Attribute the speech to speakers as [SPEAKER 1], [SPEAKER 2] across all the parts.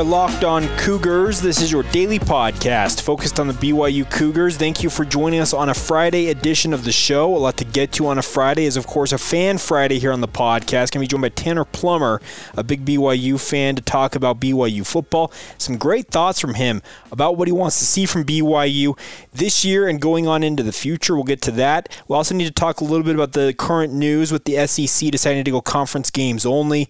[SPEAKER 1] Are Locked On Cougars. This is your daily podcast focused on the BYU Cougars. Thank you for joining us on a Friday edition of the show. A lot to get to on a Friday is, of course, a Fan Friday here on the podcast. Can be joined by Tanner Plummer, a big BYU fan, to talk about BYU football. Some great thoughts from him about what he wants to see from BYU this year and going on into the future. We'll get to that. We also need to talk a little bit about the current news with the SEC deciding to go conference games only.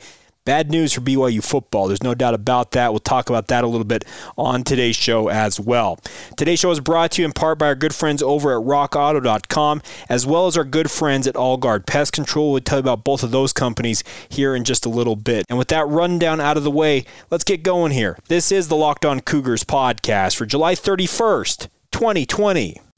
[SPEAKER 1] Bad news for BYU football. There's no doubt about that. We'll talk about that a little bit on today's show as well. Today's show is brought to you in part by our good friends over at rockauto.com, as well as our good friends at All Guard Pest Control. We'll tell you about both of those companies here in just a little bit. And with that rundown out of the way, let's get going here. This is the Locked On Cougars podcast for July 31st, 2020.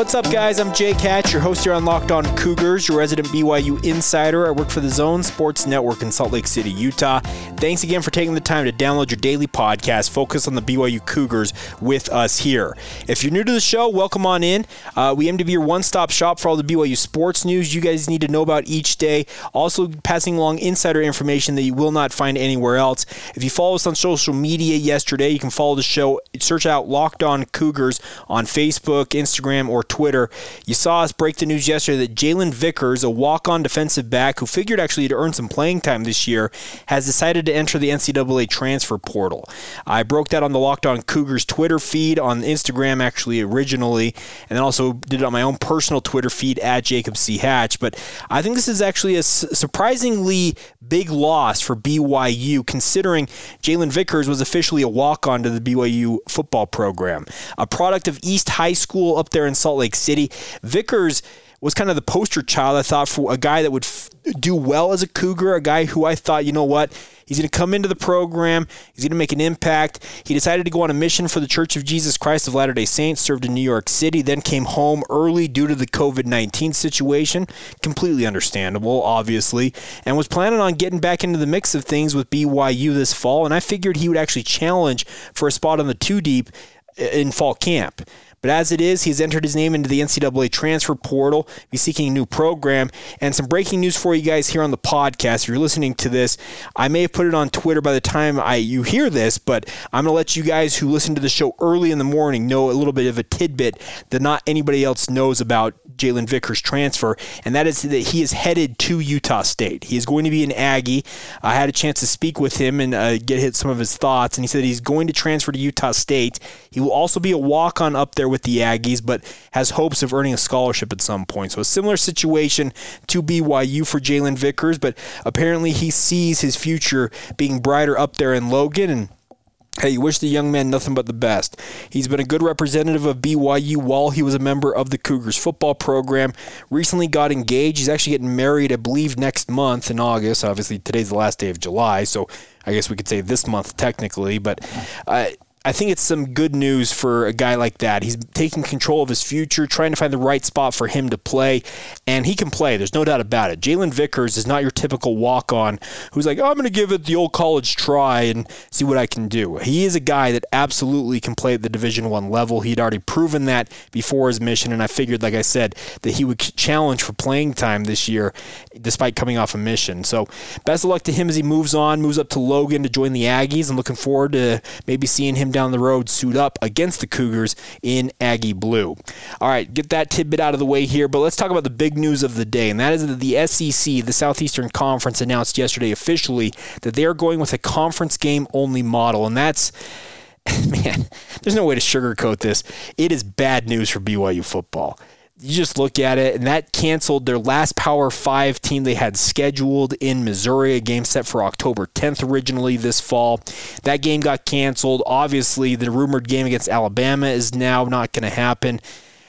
[SPEAKER 1] What's up, guys? I'm Jake Hatch, your host here on Locked On Cougars, your resident BYU insider. I work for the Zone Sports Network in Salt Lake City, Utah. Thanks again for taking the time to download your daily podcast focused on the BYU Cougars with us here. If you're new to the show, welcome on in. Uh, we aim to be your one stop shop for all the BYU sports news you guys need to know about each day. Also, passing along insider information that you will not find anywhere else. If you follow us on social media yesterday, you can follow the show. Search out Locked On Cougars on Facebook, Instagram, or Twitter. You saw us break the news yesterday that Jaylon Vickers, a walk on defensive back who figured actually to earn some playing time this year, has decided to enter the NCAA transfer portal. I broke that on the Locked On Cougars Twitter feed on Instagram, actually, originally, and then also did it on my own personal Twitter feed at Jacob C. Hatch. But I think this is actually a surprisingly big loss for BYU, considering Jaylon Vickers was officially a walk on to the BYU football program. A product of East High School up there in Salt Lake City. Vickers was kind of the poster child, I thought, for a guy that would f- do well as a Cougar, a guy who I thought, you know what, he's going to come into the program, he's going to make an impact. He decided to go on a mission for the Church of Jesus Christ of Latter day Saints, served in New York City, then came home early due to the COVID 19 situation. Completely understandable, obviously, and was planning on getting back into the mix of things with BYU this fall. And I figured he would actually challenge for a spot on the two deep uh, in fall camp. But as it is, he's entered his name into the NCAA transfer portal. He's seeking a new program. And some breaking news for you guys here on the podcast. If you're listening to this, I may have put it on Twitter by the time I you hear this, but I'm going to let you guys who listen to the show early in the morning know a little bit of a tidbit that not anybody else knows about Jaylon Vickers' transfer, and that is that he is headed to Utah State. He is going to be an Aggie. I had a chance to speak with him and uh, get hit some of his thoughts, and he said he's going to transfer to Utah State. He will also be a walk on up there with the Aggies, but has hopes of earning a scholarship at some point. So a similar situation to BYU for Jaylon Vickers, but apparently he sees his future being brighter up there in Logan and Hey, wish the young man nothing but the best. He's been a good representative of BYU while he was a member of the Cougars football program. Recently got engaged. He's actually getting married, I believe, next month in August. Obviously, today's the last day of July, so I guess we could say this month technically. But uh, I think it's some good news for a guy like that. He's taking control of his future, trying to find the right spot for him to play, and he can play. There's no doubt about it. Jaylon Vickers is not your typical walk on who's like, oh, I'm going to give it the old college try and see what I can do. He is a guy that absolutely can play at the Division One level. He'd already proven that before his mission, and I figured, like I said, that he would challenge for playing time this year despite coming off a mission. So best of luck to him as he moves on, moves up to Logan to join the Aggies. I'm looking forward to maybe seeing him down the road suit up against the Cougars in Aggie Blue. All right, get that tidbit out of the way here, but let's talk about the big news of the day, and that is that the SEC, the Southeastern Conference, announced yesterday officially that they are going with a conference game only model, and that's man, there's no way to sugarcoat this. It is bad news for BYU football you just look at it, and that canceled their last Power Five team they had scheduled in Missouri, a game set for October 10th originally this fall. That game got canceled. Obviously, the rumored game against Alabama is now not going to happen.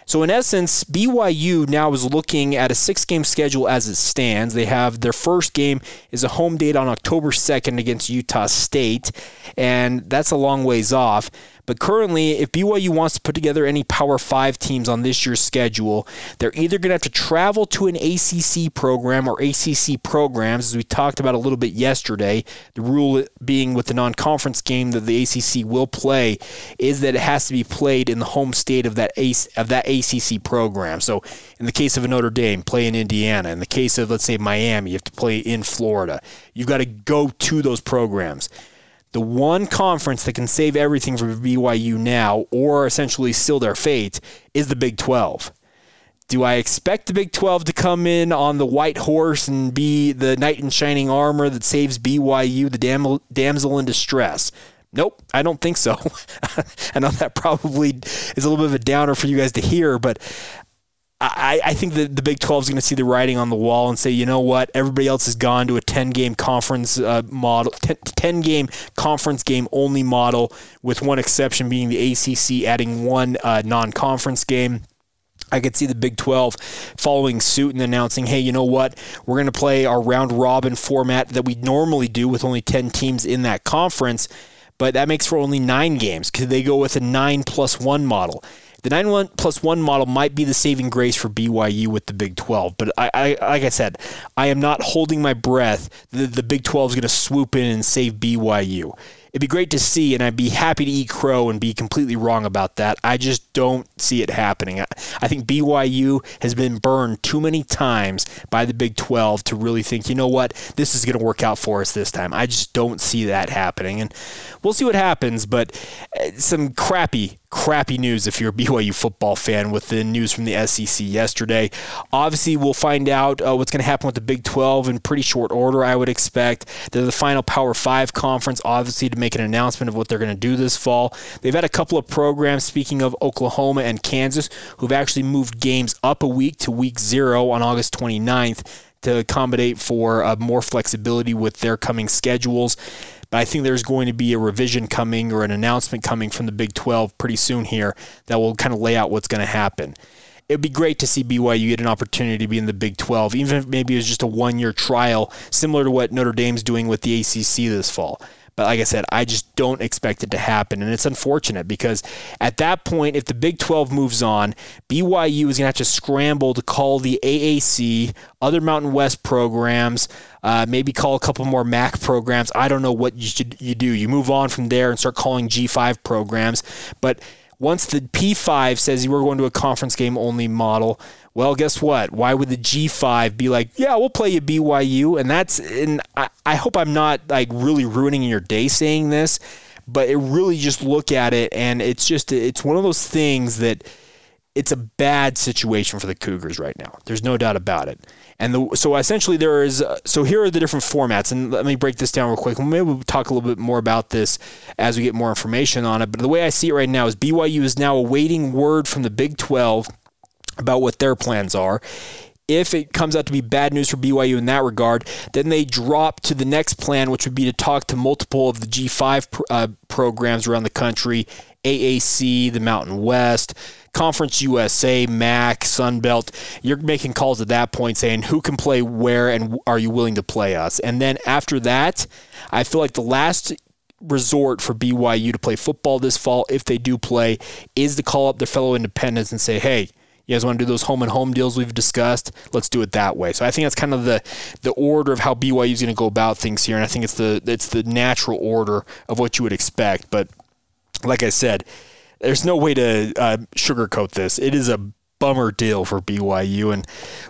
[SPEAKER 1] So, in essence, BYU now is looking at a six game schedule as it stands. They have their first game is a home date on October 2nd against Utah State, and that's a long ways off. But currently, if BYU wants to put together any Power 5 teams on this year's schedule, they're either going to have to travel to an ACC program or ACC programs, as we talked about a little bit yesterday. The rule being with the non conference game that the ACC will play is that it has to be played in the home state of that, of that ACC program. So, in the case of a Notre Dame, play in Indiana. In the case of, let's say, Miami, you have to play in Florida. You've got to go to those programs the one conference that can save everything for BYU now, or essentially seal their fate, is the Big 12. Do I expect the Big 12 to come in on the white horse and be the knight in shining armor that saves BYU, the dam- damsel in distress? Nope, I don't think so. I know that probably is a little bit of a downer for you guys to hear, but I, I think that the Big 12 is going to see the writing on the wall and say, you know what, everybody else has gone to a 10 game conference uh, model, 10, 10, game conference game only model, with one exception being the ACC adding one uh, non conference game. I could see the Big 12 following suit and announcing, hey, you know what? We're going to play our round robin format that we normally do with only 10 teams in that conference, but that makes for only nine games. Could they go with a nine plus one model? The 9 1 plus 1 model might be the saving grace for BYU with the Big 12. But I, I like I said, I am not holding my breath that the Big 12 is going to swoop in and save BYU it'd be great to see, and I'd be happy to eat crow and be completely wrong about that. I just don't see it happening. I, I think BYU has been burned too many times by the Big 12 to really think, you know what, this is going to work out for us this time. I just don't see that happening. And we'll see what happens, but uh, some crappy crappy news if you're a BYU football fan with the news from the SEC yesterday. Obviously, we'll find out uh, what's going to happen with the Big 12 in pretty short order, I would expect. They're the final Power 5 conference, obviously, to make an announcement of what they're going to do this fall. They've had a couple of programs, speaking of Oklahoma and Kansas, who've actually moved games up a week to week zero on August 29th to accommodate for uh, more flexibility with their coming schedules. But I think there's going to be a revision coming or an announcement coming from the Big 12 pretty soon here that will kind of lay out what's going to happen. It would be great to see BYU get an opportunity to be in the Big 12, even if maybe it was just a one year trial, similar to what Notre Dame's doing with the ACC this fall. But like I said, I just don't expect it to happen. And it's unfortunate because at that point, if the Big 12 moves on, BYU is going to have to scramble to call the AAC, other Mountain West programs, uh, maybe call a couple more MAC programs. I don't know what you should you do. You move on from there and start calling G5 programs. But once the P5 says you were going to a conference game only model, well, guess what? Why would the G5 be like, yeah, we'll play you BYU? And that's, and I, I hope I'm not like really ruining your day saying this, but it really just look at it and it's just, it's one of those things that it's a bad situation for the Cougars right now. There's no doubt about it. And the, so essentially, there is. Uh, so here are the different formats, and let me break this down real quick. Maybe we'll talk a little bit more about this as we get more information on it. But the way I see it right now is BYU is now awaiting word from the Big 12 about what their plans are. If it comes out to be bad news for BYU in that regard, then they drop to the next plan, which would be to talk to multiple of the G5 pr- uh, programs around the country AAC, the Mountain West, Conference USA, MAC, Sunbelt. You're making calls at that point saying who can play where and are you willing to play us? And then after that, I feel like the last resort for BYU to play football this fall, if they do play, is to call up their fellow independents and say, hey, you guys want to do those home and home deals we've discussed? Let's do it that way. So I think that's kind of the the order of how BYU is going to go about things here, and I think it's the it's the natural order of what you would expect. But like I said, there's no way to uh, sugarcoat this. It is a bummer deal for BYU. And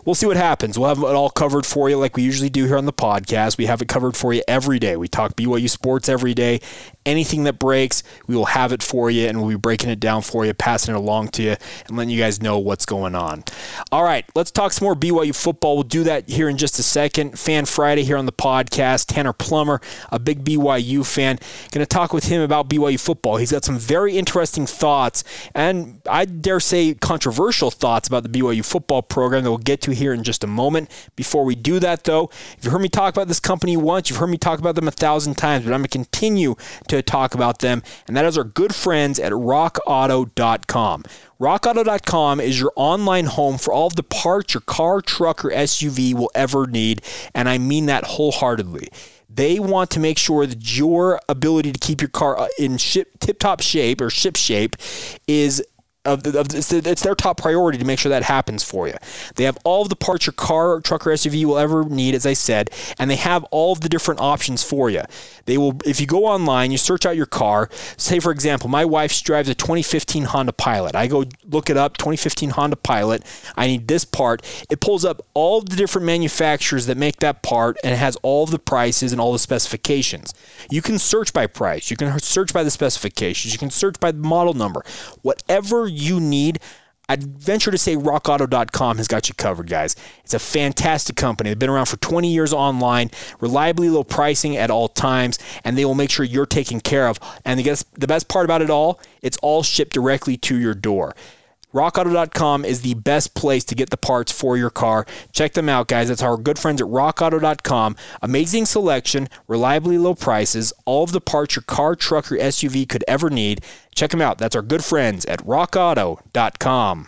[SPEAKER 1] we'll see what happens. We'll have it all covered for you like we usually do here on the podcast. We have it covered for you every day. We talk BYU sports every day. Anything that breaks, we will have it for you and we'll be breaking it down for you, passing it along to you, and letting you guys know what's going on. All right, let's talk some more BYU football. We'll do that here in just a second. Fan Friday here on the podcast. Tanner Plummer, a big BYU fan, going to talk with him about BYU football. He's got some very interesting thoughts and I dare say controversial thoughts about the BYU football program that we'll get to here in just a moment. Before we do that, though, if you've heard me talk about this company once, you've heard me talk about them a thousand times, but I'm going to continue to talk about them, and that is our good friends at rockauto.com. RockAuto.com is your online home for all of the parts your car, truck, or SUV will ever need, and I mean that wholeheartedly. They want to make sure that your ability to keep your car uh, in ship tip-top shape or ship shape is of, the, of the, it's their top priority to make sure that happens for you. They have all of the parts your car, truck, or SUV will ever need, as I said, and they have all of the different options for you. They will, if you go online, you search out your car. Say, for example, my wife drives a 2015 Honda Pilot. I go look it up, 2015 Honda Pilot. I need this part. It pulls up all the different manufacturers that make that part, and it has all the prices and all the specifications. You can search by price. You can search by the specifications. You can search by the model number. Whatever you need, I'd venture to say rockauto.com has got you covered, guys. It's a fantastic company. They've been around for 20 years online, reliably low pricing at all times, and they will make sure you're taken care of. And the best part about it all, it's all shipped directly to your door. RockAuto.com is the best place to get the parts for your car. Check them out, guys. That's our good friends at RockAuto.com. Amazing selection, reliably low prices, all of the parts your car, truck, or SUV could ever need. Check them out. That's our good friends at RockAuto.com.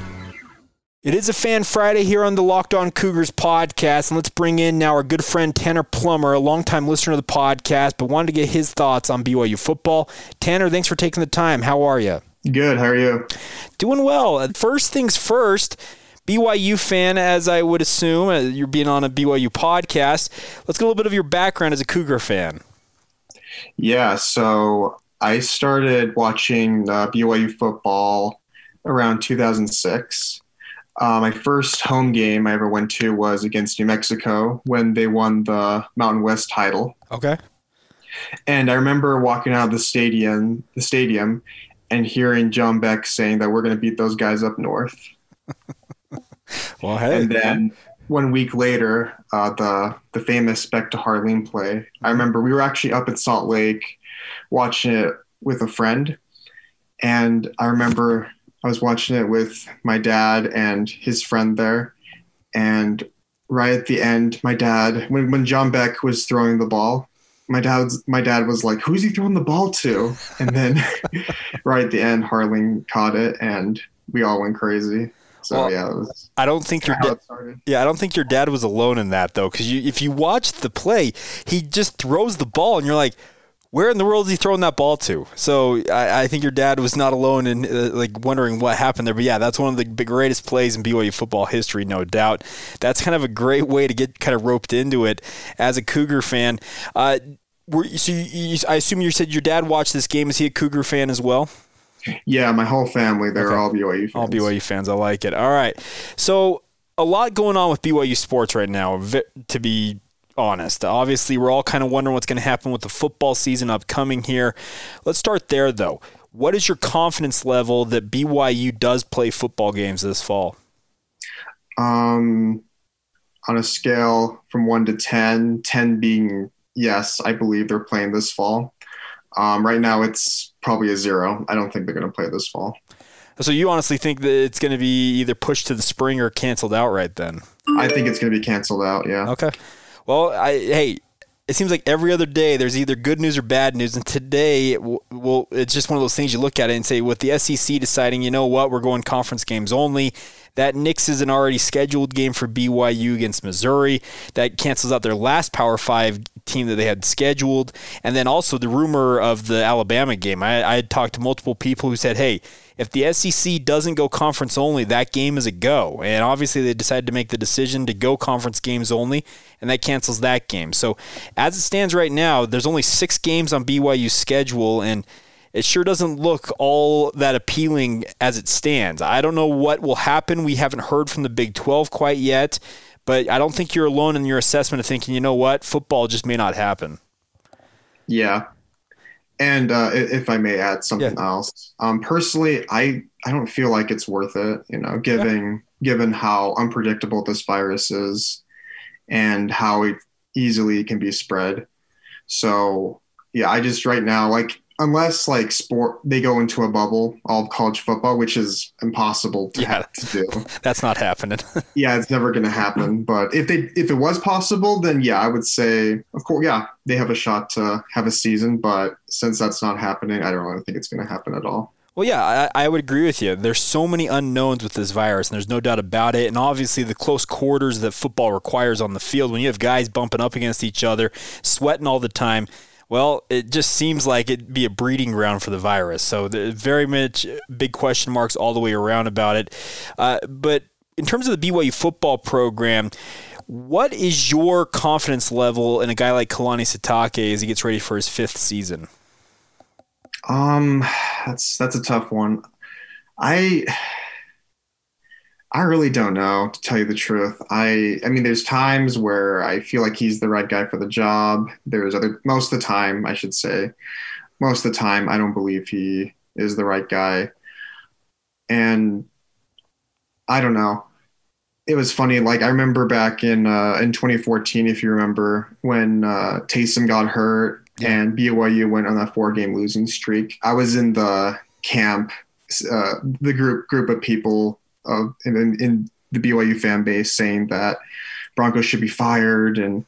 [SPEAKER 1] It is a Fan Friday here on the Locked On Cougars podcast, and let's bring in now our good friend Tanner Plummer, a longtime listener to the podcast, but wanted to get his thoughts on BYU football. Tanner, thanks for taking the time. How are you?
[SPEAKER 2] Good. How are you?
[SPEAKER 1] Doing well. First things first. BYU fan, as I would assume, uh, you're being on a BYU podcast. Let's get a little bit of your background as a Cougar fan.
[SPEAKER 2] Yeah, so I started watching uh, BYU football around 2006. Uh, my first home game I ever went to was against New Mexico when they won the Mountain West title.
[SPEAKER 1] Okay.
[SPEAKER 2] And I remember walking out of the stadium, the stadium, and hearing John Beck saying that we're going to beat those guys up north.
[SPEAKER 1] well, hey.
[SPEAKER 2] And then one week later, uh, the the famous Beck to Harline play. I remember we were actually up at Salt Lake watching it with a friend, and I remember I was watching it with my dad and his friend there, and right at the end, my dad when when John Beck was throwing the ball. My dad's my dad was like, "Who's he throwing the ball to?" And then, right at the end, Harline caught it, and we all went crazy. So well, yeah, was,
[SPEAKER 1] I don't think your da- yeah I don't think your dad was alone in that though because you if you watch the play, he just throws the ball and you're like, where in the world is he throwing that ball to? So I, I think your dad was not alone in uh, like wondering what happened there. But yeah, that's one of the greatest plays in BYU football history, no doubt. That's kind of a great way to get kind of roped into it as a Cougar fan. Uh, were, so you, you, I assume you said your dad watched this game. Is he a Cougar fan as well?
[SPEAKER 2] Yeah, my whole family. They're okay. all BYU fans.
[SPEAKER 1] All BYU fans. I like it. All right. So a lot going on with BYU sports right now. To be honest, obviously we're all kind of wondering what's going to happen with the football season upcoming here. Let's start there though. What is your confidence level that BYU does play football games this fall?
[SPEAKER 2] Um, on a scale from one to 10, 10 being yes, I believe they're playing this fall. Um, right now, it's probably a zero. I don't think they're going to play this fall.
[SPEAKER 1] So you honestly think that it's going to be either pushed to the spring or canceled outright? Then
[SPEAKER 2] I think it's going to be canceled out. Yeah.
[SPEAKER 1] Okay. Well, I hey, it seems like every other day there's either good news or bad news, and today, well, it's just one of those things you look at it and say, with the SEC deciding, you know what, we're going conference games only. That nixes an already scheduled game for BYU against Missouri. That cancels out their last Power Five team that they had scheduled. And then also the rumor of the Alabama game. I, I had talked to multiple people who said, hey, if the SEC doesn't go conference only, that game is a go. And obviously, they decided to make the decision to go conference games only, and that cancels that game. So, as it stands right now, there's only six games on BYU's schedule, and it sure doesn't look all that appealing as it stands. I don't know what will happen. We haven't heard from the Big 12 quite yet, but I don't think you're alone in your assessment of thinking, you know what, football just may not happen.
[SPEAKER 2] Yeah. And uh, if I may add something yeah. else, um, personally, I, I don't feel like it's worth it, you know, given, yeah. given how unpredictable this virus is and how it easily can be spread. So yeah, I just right now, like unless like sport they go into a bubble all of college football which is impossible to, yeah, to do
[SPEAKER 1] that's not happening
[SPEAKER 2] yeah it's never going to happen but if they if it was possible then yeah i would say of course yeah they have a shot to have a season but since that's not happening i don't really think it's going to happen at all
[SPEAKER 1] well, yeah, I, I, would agree with you. There's so many unknowns with this virus, and there's no doubt about it. And obviously, the close quarters that football requires on the field, when you have guys bumping up against each other, sweating all the time, well, it just seems like it'd be a breeding ground for the virus. So very much big question marks all the way around about it. Uh, but in terms of the BYU football program, what is your confidence level in a guy like Kalani Sitake as he gets ready for his fifth season?
[SPEAKER 2] Um, that's that's a tough one. I I really don't know to tell you the truth. I I mean there's times where I feel like he's the right guy for the job. There's other most of the time, I should say. Most of the time I don't believe he is the right guy. And I don't know. It was funny like I remember back in uh, in 2014 if you remember when uh, Taysom got hurt yeah. and BYU went on that four game losing streak. I was in the camp uh, the group group of people of in, in the BYU fan base saying that Broncos should be fired and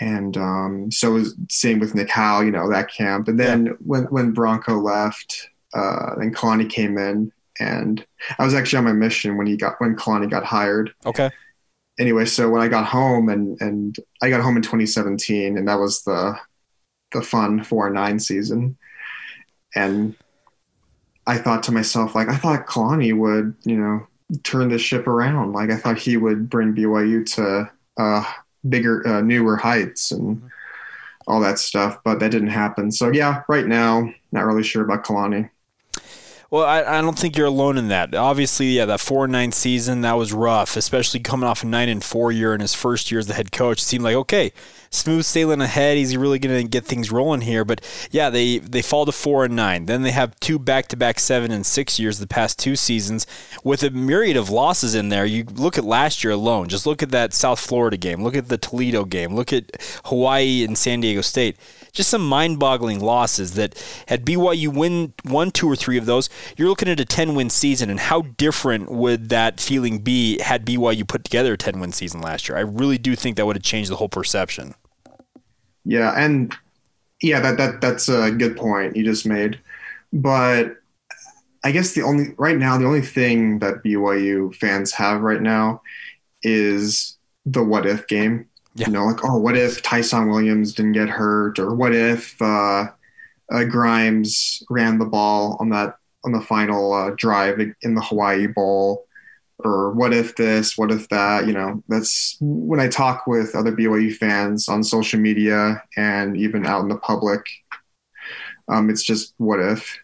[SPEAKER 2] and um, so was same with Nick Howell, you know, that camp. And then yeah. when when Bronco left, uh, and Kalani came in, and I was actually on my mission when he got when Kalani got hired.
[SPEAKER 1] Okay.
[SPEAKER 2] Anyway, so when I got home and and I got home in 2017, and that was the the fun four nine season, and I thought to myself like I thought Kalani would you know turn this ship around. Like I thought he would bring BYU to uh, bigger, uh, newer heights and all that stuff, but that didn't happen. So yeah, right now, not really sure about Kalani.
[SPEAKER 1] Well, I, I don't think you're alone in that. Obviously, yeah, that four and nine season that was rough, especially coming off a nine and four year in his first year as the head coach. It seemed like okay, smooth sailing ahead. He's really going to get things rolling here. But yeah, they they fall to four and nine. Then they have two back to back seven and six years the past two seasons with a myriad of losses in there. You look at last year alone. Just look at that South Florida game. Look at the Toledo game. Look at Hawaii and San Diego State just some mind-boggling losses that had BYU win one, two, or three of those, you're looking at a 10-win season. And how different would that feeling be had BYU put together a 10-win season last year? I really do think that would have changed the whole perception.
[SPEAKER 2] Yeah, and yeah, that that that's a good point you just made. But I guess the only right now the only thing that BYU fans have right now is the what if game. Yeah. You know, like oh, what if Ty'Son Williams didn't get hurt, or what if uh, uh, Grimes ran the ball on that on the final uh, drive in the Hawaii Bowl? Or what if this, what if that, you know, that's when I talk with other BYU fans on social media and even out in the public. Um, it's just what if.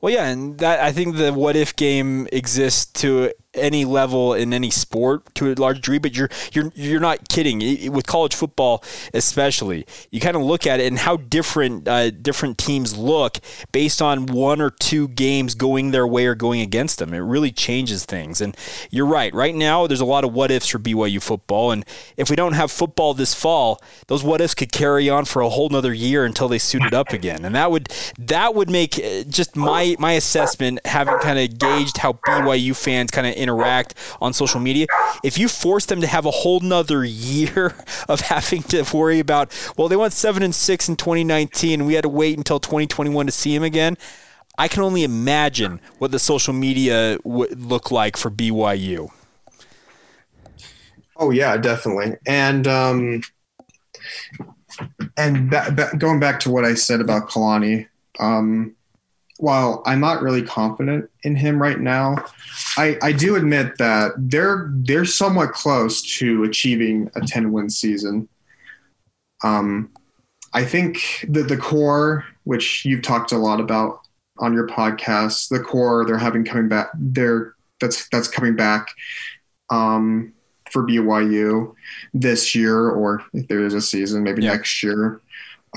[SPEAKER 1] Well, yeah, and that I think the what if game exists to any level in any sport to a large degree, but you're you're you're not kidding. With college football, especially, you kind of look at it and how different uh, different teams look based on one or two games going their way or going against them. It really changes things. And you're right. Right now, there's a lot of what ifs for BYU football, and if we don't have football this fall, those what ifs could carry on for a whole nother year until they suited up again. And that would that would make uh, just my my assessment, having kind of gauged how BYU fans kind of interact on social media, if you force them to have a whole nother year of having to worry about, well, they went seven and six in 2019, and we had to wait until 2021 to see him again. I can only imagine what the social media would look like for BYU.
[SPEAKER 2] Oh yeah, definitely. And um, and ba- ba- going back to what I said about Kalani, um, while I'm not really confident in him right now, I, I do admit that they're they're somewhat close to achieving a 10 win season. Um, I think the the core, which you've talked a lot about on your podcast, the core they're having coming back. They're that's that's coming back um, for BYU this year, or if there is a season, maybe
[SPEAKER 1] Yeah.
[SPEAKER 2] next year.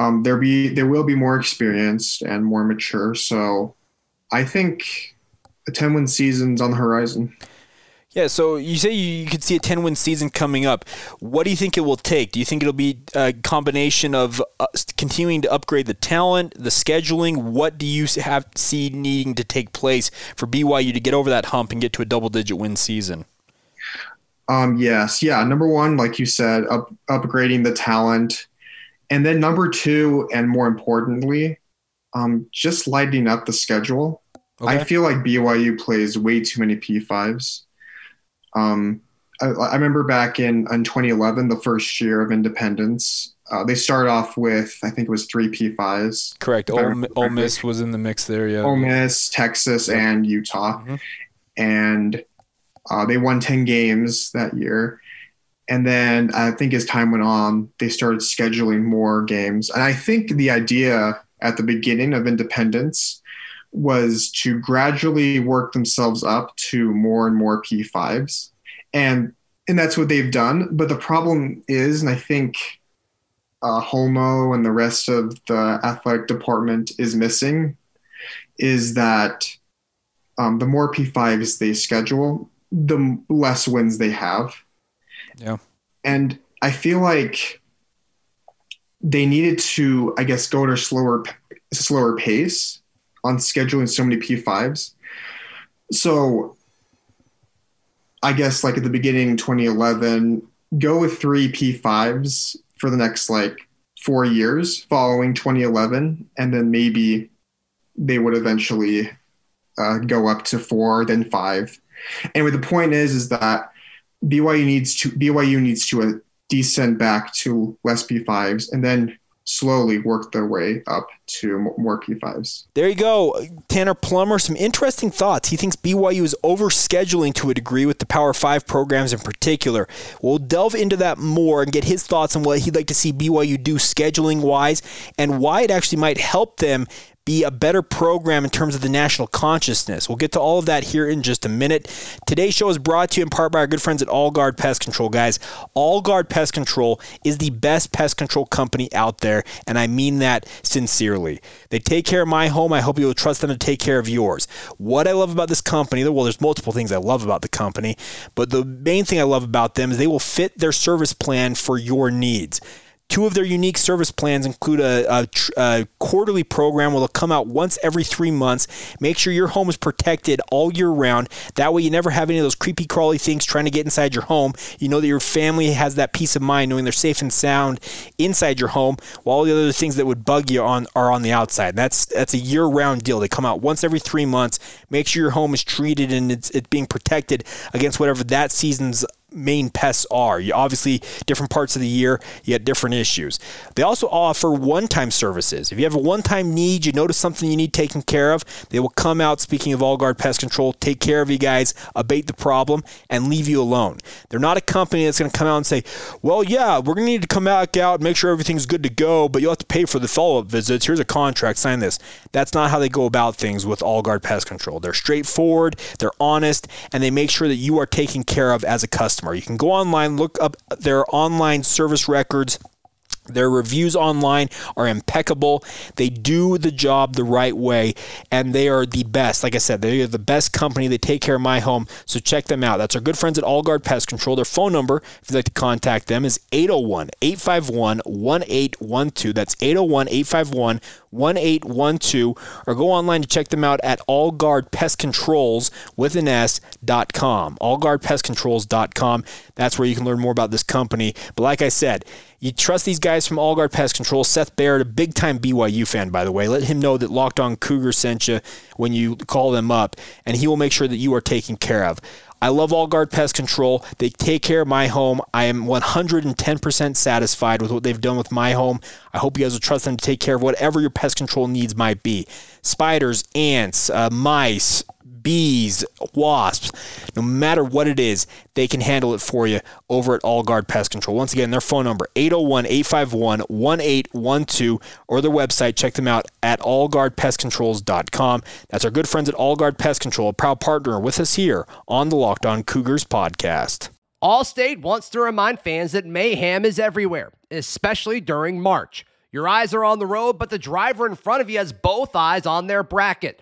[SPEAKER 2] Um, there be there will be more experienced and more mature. So I think a ten win season's on the horizon.
[SPEAKER 1] Yeah, so you say you could see a 10 win season coming up. What do you think it will take? Do you think it'll be a combination of uh, continuing to upgrade the talent, the scheduling? What do you have see needing to take place for BYU to get over that hump and get to a double digit win season?
[SPEAKER 2] Um, yes, yeah. Number one, like you said, up, upgrading the talent, and then number two, and more importantly, um, just lighting up the schedule. I feel like BYU plays way too many P5s. Um, I, I remember back in, in 2011, the first year of independence, uh, they started off with, I think it was three P5s.
[SPEAKER 1] Correct. Ole, Ole. Miss was in the mix there, yeah.
[SPEAKER 2] Ole Miss, Texas,
[SPEAKER 1] Yep.
[SPEAKER 2] and Utah.
[SPEAKER 1] Mhm.
[SPEAKER 2] And uh, they won 10 games that year. And then I think as time went on, they started scheduling more games. And I think the idea at the beginning of independence was to gradually work themselves up to more and more P5s. And and that's what they've done. But the problem is, and I think uh, Holmoe and the rest of the athletic department is missing, is that um, the more P5s they schedule, the less wins they have.
[SPEAKER 1] Yeah.
[SPEAKER 2] And I feel like they needed to, I guess, go at a slower, slower pace on scheduling so many P5s. So I guess like at the beginning, 2011, go with three P5s for the next like four years following 2011, and then maybe they would eventually uh, go up to four, then five. And what the point is, is that BYU needs to BYU needs to uh, descend back to less P5s, and then slowly work their way up to more P5s.
[SPEAKER 1] There you go. Tanner Plummer, some interesting thoughts. He thinks BYU is overscheduling to a degree with the Power 5 programs in particular. We'll delve into that more and get his thoughts on what he'd like to see BYU do scheduling wise and why it actually might help them be a better program in terms of the national consciousness. We'll get to all of that here in just a minute. Today's show is brought to you in part by our good friends at All Guard Pest Control, guys. All Guard Pest Control is the best pest control company out there, and I mean that sincerely. They take care of my home. I hope you will trust them to take care of yours. What I love about this company, well, there's multiple things I love about the company, but the main thing I love about them is they will fit their service plan for your needs. Two of their unique service plans include a, a, a quarterly program where they'll come out once every three months. Make sure your home is protected all year round. That way, you never have any of those creepy crawly things trying to get inside your home. You know that your family has that peace of mind knowing they're safe and sound inside your home, while all the other things that would bug you on are on the outside. That's that's a year round deal. They come out once every three months. Make sure your home is treated and it's, it's being protected against whatever that season's main pests are. You obviously different parts of the year, you get different issues. They also offer one-time services. If you have a one-time need, you notice something you need taken care of, they will come out. Speaking of All Guard Pest Control, take care of you guys, abate the problem, and leave you alone. They're not a company that's going to come out and say, "Well, yeah, we're going to need to come back out, make sure everything's good to go, but you'll have to pay for the follow-up visits. Here's a contract, sign this." That's not how they go about things with All Guard Pest Control. They're straightforward, they're honest, and they make sure that you are taken care of as a customer. You can go online, look up their online service records. Their reviews online are impeccable. They do the job the right way, and they are the best. Like I said, they are the best company. They take care of my home, so check them out. That's our good friends at All Guard Pest Control. Their phone number, if you'd like to contact them, is 801 851 1812. That's 801 851 1812. Or go online to check them out at All Guard Pest Controls with an S dot com. AllGuardPestControls.com. That's where you can learn more about this company. But like I said, you trust these guys from All Guard Pest Control. Seth Barrett, a big time BYU fan, by the way. Let him know that Locked On Cougar sent you when you call them up, and he will make sure that you are taken care of. I love All Guard Pest Control. They take care of my home. I am 110% satisfied with what they've done with my home. I hope you guys will trust them to take care of whatever your pest control needs might be spiders, ants, uh, mice, bees, wasps, no matter what it is, they can handle it for you over at All Guard Pest Control. Once again, their phone number 801-851-1812 or their website. Check them out at allguardpestcontrols.com. That's our good friends at All Guard Pest Control, a proud partner with us here on the Locked On Cougars podcast.
[SPEAKER 3] Allstate wants to remind fans that mayhem is everywhere, especially during March. Your eyes are on the road, but the driver in front of you has both eyes on their bracket.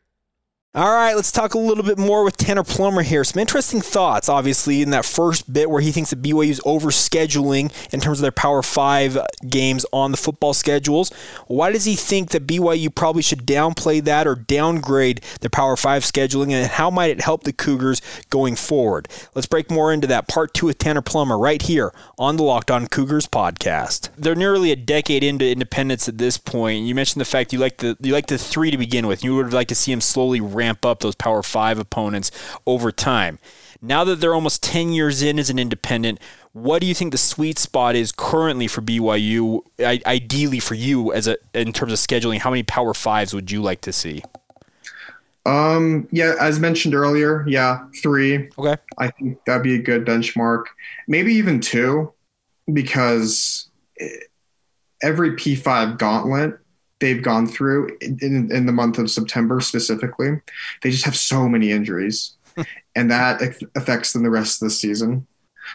[SPEAKER 1] All right, let's talk a little bit more with Tanner Plummer here. Some interesting thoughts, obviously, in that first bit where he thinks that BYU's overscheduling in terms of their Power 5 games on the football schedules. Why does he think that BYU probably should downplay that or downgrade their Power 5 scheduling, and how might it help the Cougars going forward? Let's break more into that. Part two with Tanner Plummer right here on the Locked On Cougars podcast. They're nearly a decade into independence at this point. You mentioned the fact you like the you like the three to begin with. You would like to see them slowly ramp up those Power Five opponents over time. Now that they're almost 10 years in as an independent, what do you think the sweet spot is currently for BYU? Ideally for you, as a in terms of scheduling, how many Power Fives would you like to see?
[SPEAKER 2] Um, yeah, as mentioned earlier, yeah, three.
[SPEAKER 1] Okay.
[SPEAKER 2] I think that'd be a good benchmark. Maybe even two, because every P5 gauntlet they've gone through in, in the month of September specifically, they just have so many injuries, and that affects them the rest of the season.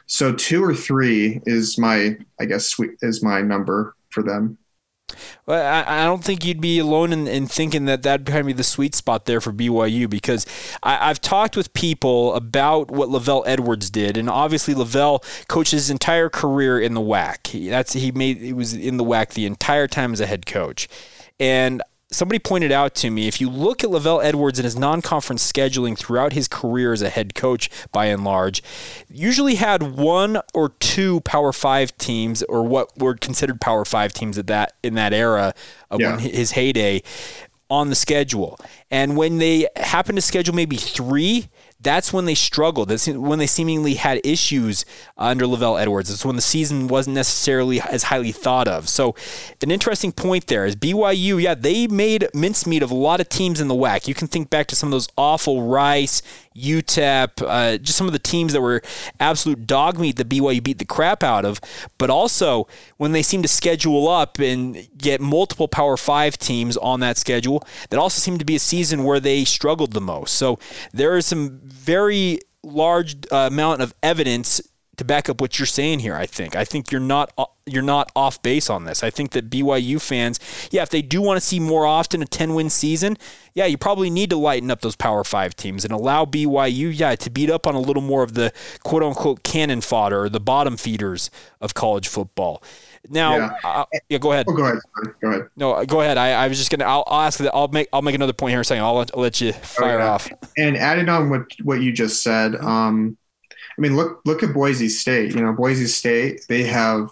[SPEAKER 2] So two or three is my, I guess, is my number for them.
[SPEAKER 1] Well, I, I don't think you'd be alone in, in thinking that that'd kind of be the sweet spot there for BYU because I, have talked with people about what LaVell Edwards did, and obviously LaVell coached his entire career in the WAC. He, that's he made he was in the WAC the entire time as a head coach, and somebody pointed out to me if you look at LaVell Edwards and his non conference scheduling throughout his career as a head coach, by and large, usually had one or two Power Five teams, or what were considered Power Five teams at that in that era uh, of yeah. when his heyday on the schedule. And when they happen to schedule maybe three, that's when they struggled. That's when they seemingly had issues under LaVell Edwards. It's when the season wasn't necessarily as highly thought of. So, an interesting point there is BYU, yeah, they made mincemeat of a lot of teams in the WAC. You can think back to some of those awful Rice, UTEP, uh, just some of the teams that were absolute dog meat that BYU beat the crap out of. But also, when they seem to schedule up and get multiple Power Five teams on that schedule, that also seemed to be a season where they struggled the most. So there is some very large uh, amount of evidence to back up what you're saying here. I think. I think you're not uh, you're not off base on this. I think that BYU fans, yeah, if they do want to see more often a 10 win season, yeah, you probably need to lighten up those Power Five teams and allow BYU, yeah, to beat up on a little more of the quote unquote cannon fodder or the bottom feeders of college football. Now, yeah, uh, yeah go ahead.
[SPEAKER 2] Oh, go ahead. Go ahead.
[SPEAKER 1] No, uh, go ahead. I, I was just gonna. I'll, I'll, ask that. I'll make. I'll make another point here. Saying I'll, I'll let you fire off.
[SPEAKER 2] And adding on what what you just said. Um, I mean, look look at Boise State. You know, Boise State. They have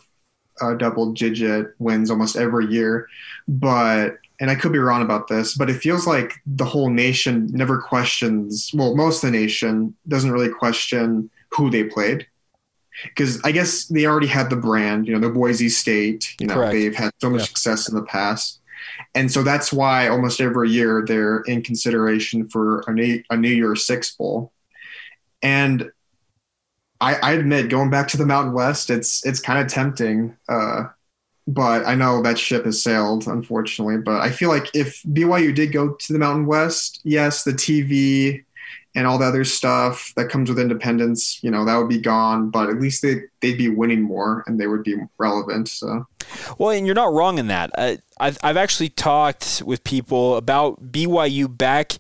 [SPEAKER 2] uh, double digit wins almost every year, but and I could be wrong about this, but it feels like the whole nation never questions. Well, most of the nation doesn't really question who they played because I guess they already had the brand, you know, the Boise State, you know, Correct. they've had so much yeah. success in the past. And so that's why almost every year they're in consideration for a New, a New Year's Six Bowl. And I, I, admit, going back to the Mountain West, it's it's kind of tempting. Uh, but I know that ship has sailed, unfortunately. But I feel like if BYU did go to the Mountain West, yes, the TV and all the other stuff that comes with independence, you know, that would be gone. But at least they they'd be winning more and they would be relevant. So,
[SPEAKER 1] well, and you're not wrong in that. Uh, I've I've actually talked with people about BYU back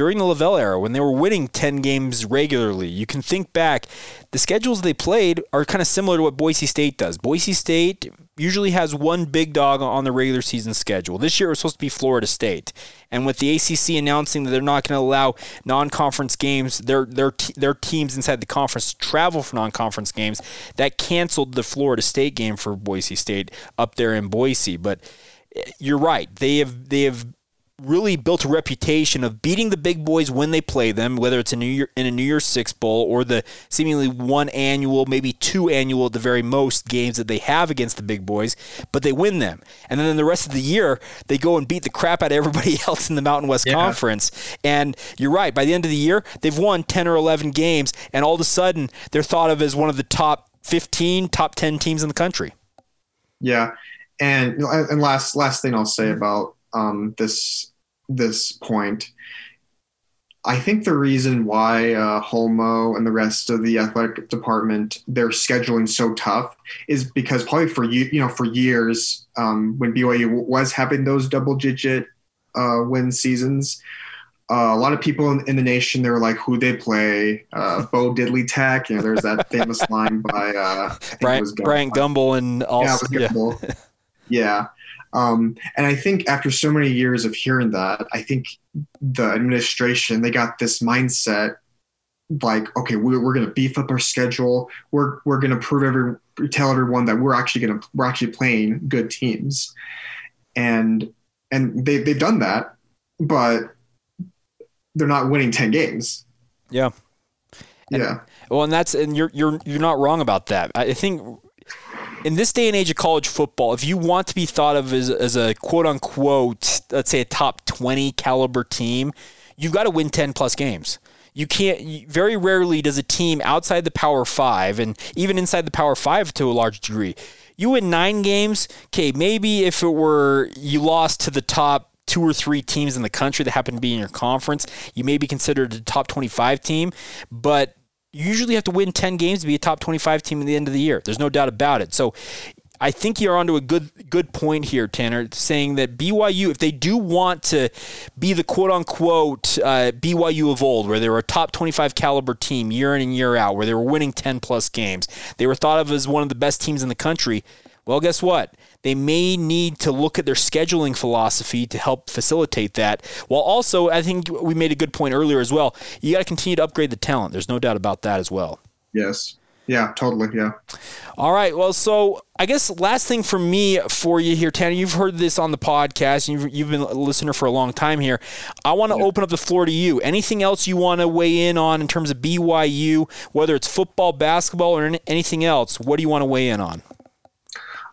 [SPEAKER 1] during the LaVell era when they were winning 10 games regularly. You can think back, the schedules they played are kind of similar to what Boise State does. Boise State usually has one big dog on the regular season schedule. This year it was supposed to be Florida State. And with the ACC announcing that they're not going to allow non-conference games, their their their teams inside the conference travel for non-conference games, that canceled the Florida State game for Boise State up there in Boise. But eh, you're right. They have they have really built a reputation of beating the big boys when they play them, whether it's a New Year in a New Year's Six bowl or the seemingly one annual, maybe two annual at the very most games that they have against the big boys, but they win them. And then the rest of the year, they go and beat the crap out of everybody else in the Mountain West yeah. Conference. And you're right, by the end of the year, they've won 10 or 11 games, and all of a sudden, they're thought of as one of the top 15, top 10 teams in the country.
[SPEAKER 2] Yeah. And and last last thing I'll say about um, this this point. I think the reason why uh, Holmoe and the rest of the athletic department their scheduling so tough is because probably for you you know for years um, when BYU was having those double digit uh, win seasons, uh, a lot of people in, in, the nation they were like who they play uh, Bo Diddley Tech you know there's that famous line by uh,
[SPEAKER 1] Brian, Bryant Gumbel and also
[SPEAKER 2] yeah, yeah. yeah. Um, and I think after so many years of hearing that, I think the administration they got this mindset like, okay, we're, we're going to beef up our schedule. We're we're going to prove every tell everyone that we're actually going to we're actually playing good teams, and and they they've done that, but they're not winning ten games.
[SPEAKER 1] Yeah.
[SPEAKER 2] And, yeah.
[SPEAKER 1] Well, and that's and you're you're you're not wrong about that. I think in this day and age of college football, if you want to be thought of as, as a quote unquote, let's say a top 20 caliber team, you've got to win 10 plus games. You can't, very rarely does a team outside the Power Five and even inside the Power Five to a large degree, you win nine games. Okay, maybe if it were you lost to the top two or three teams in the country that happen to be in your conference, you may be considered a top 25 team. But you usually have to win 10 games to be a top 25 team at the end of the year. There's no doubt about it. So I think you're onto a good good point here, Tanner, saying that BYU, if they do want to be the quote unquote uh, BYU of old, where they were a top 25 caliber team year in and year out, where they were winning 10 plus games, they were thought of as one of the best teams in the country. Well, guess what? They may need to look at their scheduling philosophy to help facilitate that. While also, I think we made a good point earlier as well. You got to continue to upgrade the talent. There's no doubt about that as well.
[SPEAKER 2] Yes. Yeah, totally. Yeah.
[SPEAKER 1] All right. Well, so I guess last thing for me for you here, Tanner, you've heard this on the podcast. You've, you've been a listener for a long time here. I want to yeah. open up the floor to you. Anything else you want to weigh in on in terms of BYU, whether it's football, basketball, or anything else? What do you want to weigh in on?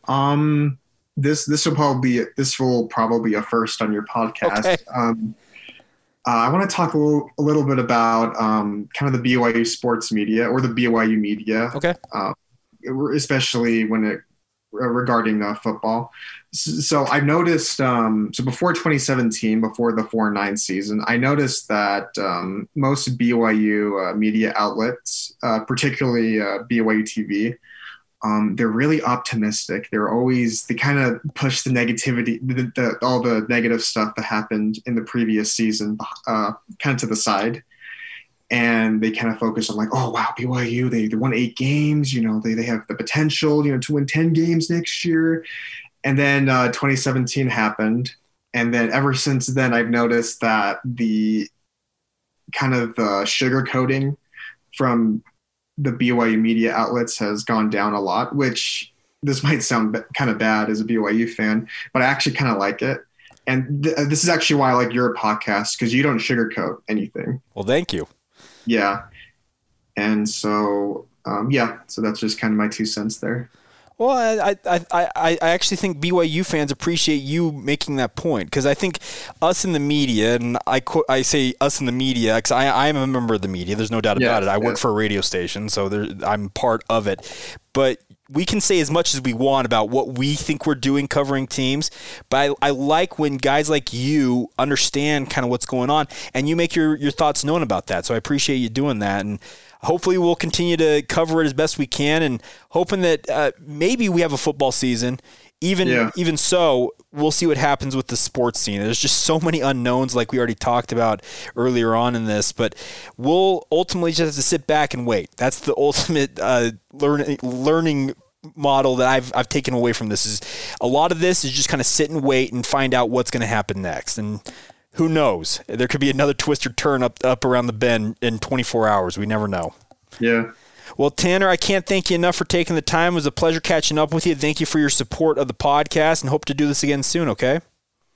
[SPEAKER 2] Um, this this will probably be this will probably be a first on your podcast. Okay. Um, uh, I want to talk a little, a little bit about um, kind of the BYU sports media or the BYU media.
[SPEAKER 1] Okay.
[SPEAKER 2] Uh, especially when it uh, regarding uh, football. So I noticed. Um, so before 2017, before the four nine season, I noticed that um, most BYU uh, media outlets, uh, particularly uh, BYU TV, um, they're really optimistic. They're always they kind of push the negativity, the, the, all the negative stuff that happened in the previous season, uh, kind of to the side, and they kind of focus on like, oh wow, BYU they, they won eight games. You know they they have the potential you know to win ten games next year, and then uh, 2017 happened, and then ever since then I've noticed that the kind of the sugarcoating from the BYU media outlets has gone down a lot, which this might sound kind of bad as a BYU fan, but I actually kind of like it. And th- this is actually why I like your podcast because you don't sugarcoat anything.
[SPEAKER 1] Well, thank you.
[SPEAKER 2] Yeah. And so, um, yeah, so that's just kind of my two cents there.
[SPEAKER 1] Well, I, I, I, I actually think BYU fans appreciate you making that point because I think us in the media, and I I say us in the media because I, I am a member of the media. There's no doubt about yeah, it. I yeah. work for a radio station, so there, I'm part of it. But we can say as much as we want about what we think we're doing covering teams, but I, I, like when guys like you understand kind of what's going on and you make your, your thoughts known about that. So I appreciate you doing that. And hopefully we'll continue to cover it as best we can and hoping that uh, maybe we have a football season. Even yeah. even so we'll see what happens with the sports scene. There's just so many unknowns like we already talked about earlier on in this but we'll ultimately just have to sit back and wait. That's the ultimate uh, learning learning model that I've, I've taken away from this is a lot of this is just kind of sit and wait and find out what's going to happen next. And who knows? There could be another twister turn up up around the bend in 24 hours. We never know.
[SPEAKER 2] Yeah.
[SPEAKER 1] Well, Tanner, I can't thank you enough for taking the time. It was a pleasure catching up with you. Thank you for your support of the podcast and hope to do this again soon, okay?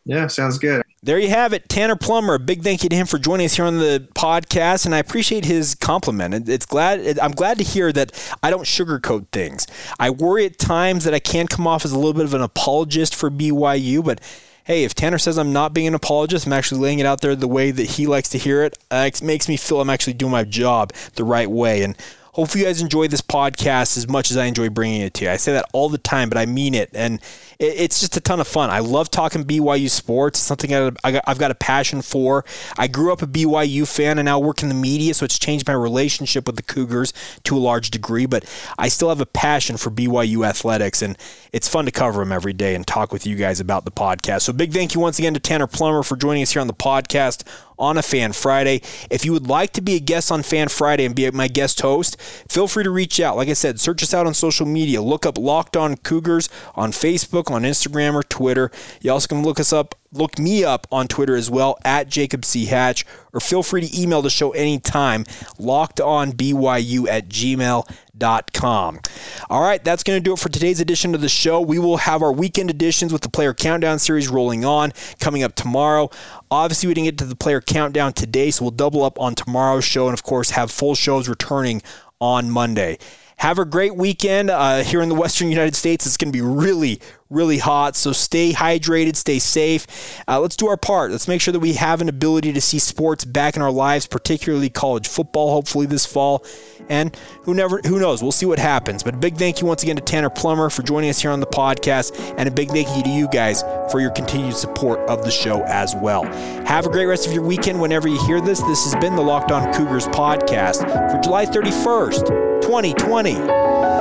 [SPEAKER 2] Yeah, sounds good.
[SPEAKER 1] There you have it, Tanner Plummer. A big thank you to him for joining us here on the podcast, and I appreciate his compliment. It's glad I'm glad to hear that I don't sugarcoat things. I worry at times that I can come off as a little bit of an apologist for BYU, but hey, if Tanner says I'm not being an apologist, I'm actually laying it out there the way that he likes to hear it. Uh, it makes me feel I'm actually doing my job the right way, and Hopefully, you guys enjoy this podcast as much as I enjoy bringing it to you. I say that all the time, but I mean it. And it's just a ton of fun. I love talking BYU sports. It's something I've got a passion for. I grew up a BYU fan and now work in the media, so it's changed my relationship with the Cougars to a large degree. But I still have a passion for BYU athletics, and it's fun to cover them every day and talk with you guys about the podcast. So, big thank you once again to Tanner Plummer for joining us here on the podcast on a Fan Friday. If you would like to be a guest on Fan Friday and be my guest host, feel free to reach out. Like I said, search us out on social media. Look up Locked On Cougars on Facebook, on Instagram, or Twitter. You also can look us up look me up on Twitter as well at Jacob C. Hatch, or feel free to email the show anytime, lockedonbyu at gmail.com. All right, that's going to do it for today's edition of the show. We will have our weekend editions with the Player Countdown series rolling on coming up tomorrow. Obviously, we didn't get to the Player Countdown today, so we'll double up on tomorrow's show and, of course, have full shows returning on Monday. Have a great weekend uh, here in the Western United States. It's going to be really, really hot. So stay hydrated, stay safe. Uh, let's do our part. Let's make sure that we have an ability to see sports back in our lives, particularly college football, hopefully this fall. And who never, who knows? We'll see what happens. But a big thank you once again to Tanner Plummer for joining us here on the podcast, and a big thank you to you guys for your continued support of the show as well. Have a great rest of your weekend whenever you hear this. This has been the Locked On Cougars podcast for July 31st, 2020.